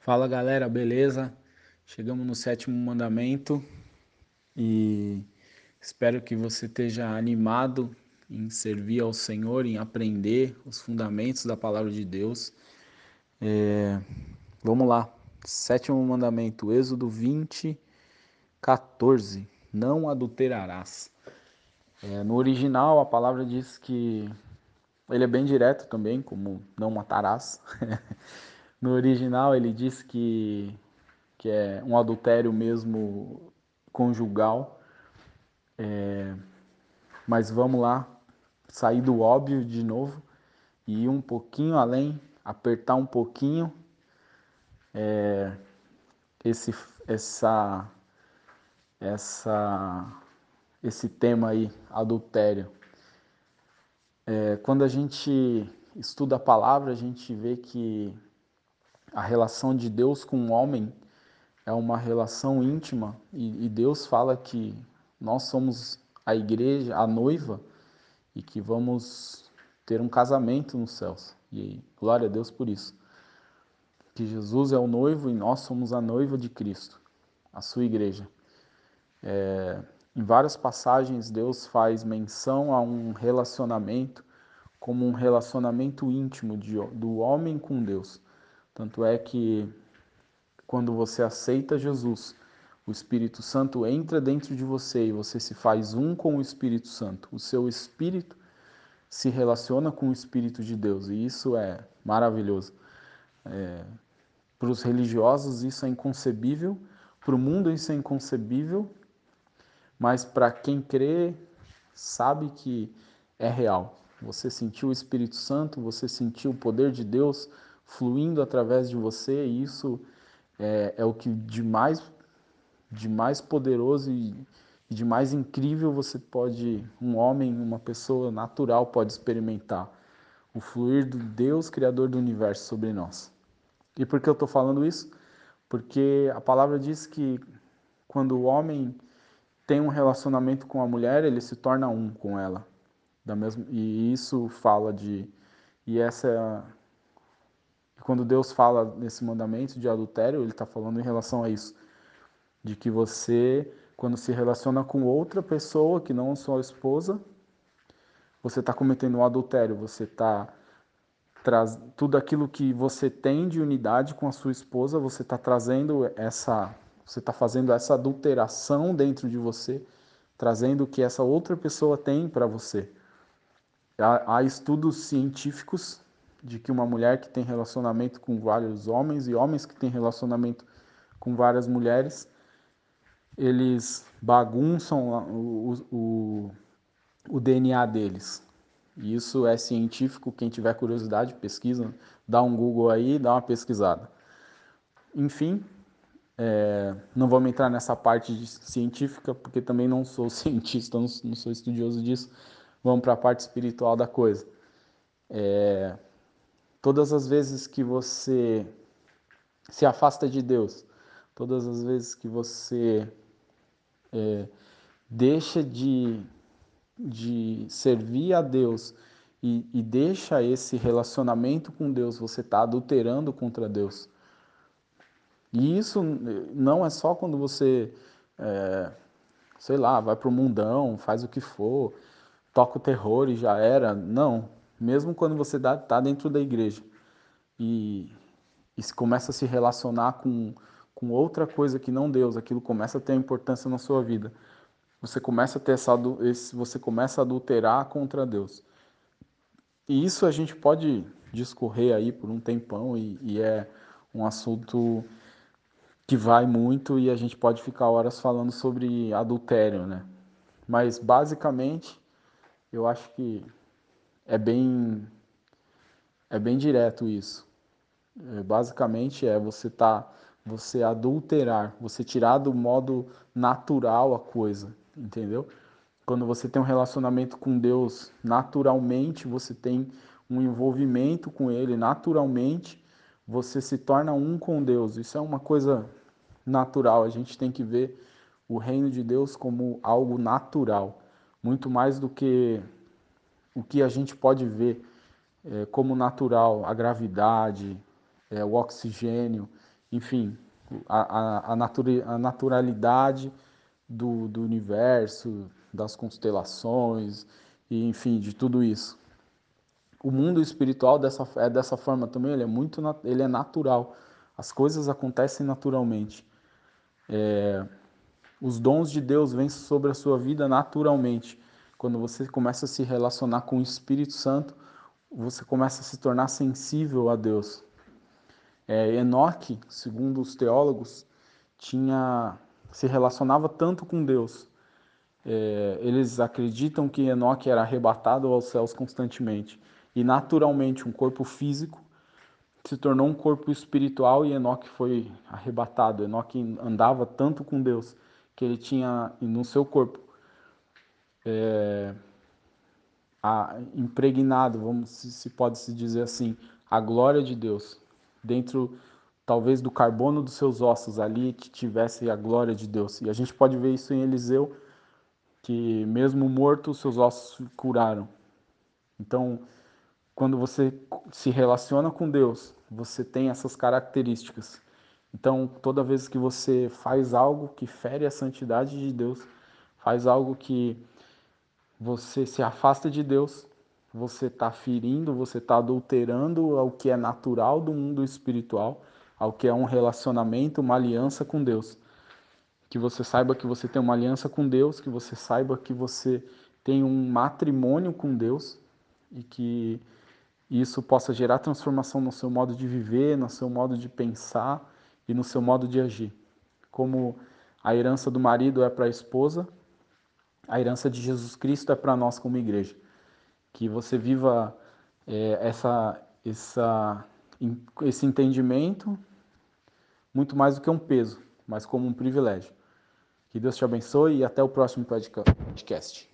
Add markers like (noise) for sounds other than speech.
Fala galera, beleza? Chegamos no sétimo mandamento e espero que você esteja animado em servir ao Senhor, em aprender os fundamentos da palavra de Deus. É, vamos lá, sétimo mandamento, Êxodo 20, 14: Não adulterarás. É, no original, a palavra diz que ele é bem direto também, como não matarás. (laughs) no original, ele diz que, que é um adultério mesmo conjugal. É, mas vamos lá, sair do óbvio de novo e ir um pouquinho além, apertar um pouquinho é, esse, essa, essa, esse tema aí, adultério. É, quando a gente estuda a palavra, a gente vê que a relação de Deus com o homem é uma relação íntima e, e Deus fala que nós somos a igreja, a noiva, e que vamos ter um casamento nos céus. E glória a Deus por isso. Que Jesus é o noivo e nós somos a noiva de Cristo, a sua igreja. É, em várias passagens, Deus faz menção a um relacionamento como um relacionamento íntimo de, do homem com Deus. Tanto é que quando você aceita Jesus, o Espírito Santo entra dentro de você e você se faz um com o Espírito Santo. O seu espírito se relaciona com o Espírito de Deus e isso é maravilhoso. É, para os religiosos isso é inconcebível, para o mundo isso é inconcebível, mas para quem crê sabe que é real. Você sentiu o Espírito Santo, você sentiu o poder de Deus fluindo através de você e isso é, é o que de mais de mais poderoso e, de mais incrível você pode, um homem, uma pessoa natural pode experimentar. O fluir do Deus, Criador do universo, sobre nós. E por que eu estou falando isso? Porque a palavra diz que quando o homem tem um relacionamento com a mulher, ele se torna um com ela. Da mesma, e isso fala de. E essa quando Deus fala nesse mandamento de adultério, ele está falando em relação a isso de que você, quando se relaciona com outra pessoa que não sua esposa, você está cometendo um adultério, você está traz tudo aquilo que você tem de unidade com a sua esposa, você está trazendo essa, você está fazendo essa adulteração dentro de você, trazendo o que essa outra pessoa tem para você. Há, há estudos científicos de que uma mulher que tem relacionamento com vários homens e homens que têm relacionamento com várias mulheres, eles bagunçam o, o, o DNA deles. Isso é científico, quem tiver curiosidade, pesquisa, dá um Google aí, dá uma pesquisada. Enfim, é, não vamos entrar nessa parte científica, porque também não sou (laughs) cientista, não, não sou estudioso disso. Vamos para a parte espiritual da coisa. É, todas as vezes que você se afasta de Deus, todas as vezes que você é, deixa de, de servir a Deus e, e deixa esse relacionamento com Deus, você está adulterando contra Deus. E isso não é só quando você, é, sei lá, vai para o mundão, faz o que for, toca o terror e já era. Não. Mesmo quando você está dentro da igreja e, e começa a se relacionar com, com outra coisa que não Deus, aquilo começa a ter importância na sua vida. Você começa a ter essa, você começa a adulterar contra Deus. E isso a gente pode discorrer aí por um tempão e, e é um assunto que vai muito e a gente pode ficar horas falando sobre adultério, né? Mas basicamente eu acho que é bem é bem direto isso. É, basicamente é você tá você adulterar, você tirar do modo natural a coisa, entendeu? Quando você tem um relacionamento com Deus naturalmente, você tem um envolvimento com Ele naturalmente, você se torna um com Deus. Isso é uma coisa natural, a gente tem que ver o reino de Deus como algo natural, muito mais do que o que a gente pode ver é, como natural, a gravidade, é, o oxigênio, enfim, a, a, a, natura, a naturalidade do, do universo, das constelações, e, enfim, de tudo isso. O mundo espiritual dessa, é dessa forma também, ele é muito ele é natural. As coisas acontecem naturalmente. É, os dons de Deus vêm sobre a sua vida naturalmente. Quando você começa a se relacionar com o Espírito Santo, você começa a se tornar sensível a Deus. É, Enoque, segundo os teólogos, tinha se relacionava tanto com Deus. É, eles acreditam que Enoque era arrebatado aos céus constantemente. E naturalmente, um corpo físico se tornou um corpo espiritual e Enoque foi arrebatado. Enoque andava tanto com Deus que ele tinha no seu corpo é, a, impregnado, vamos se, se pode se dizer assim, a glória de Deus dentro talvez do carbono dos seus ossos ali que tivesse a glória de Deus. E a gente pode ver isso em Eliseu, que mesmo morto seus ossos curaram. Então, quando você se relaciona com Deus, você tem essas características. Então, toda vez que você faz algo que fere a santidade de Deus, faz algo que você se afasta de Deus, você está ferindo, você está adulterando ao que é natural do mundo espiritual, ao que é um relacionamento, uma aliança com Deus. Que você saiba que você tem uma aliança com Deus, que você saiba que você tem um matrimônio com Deus e que isso possa gerar transformação no seu modo de viver, no seu modo de pensar e no seu modo de agir. Como a herança do marido é para a esposa, a herança de Jesus Cristo é para nós como igreja. Que você viva é, essa, essa, esse entendimento muito mais do que um peso, mas como um privilégio. Que Deus te abençoe e até o próximo podcast.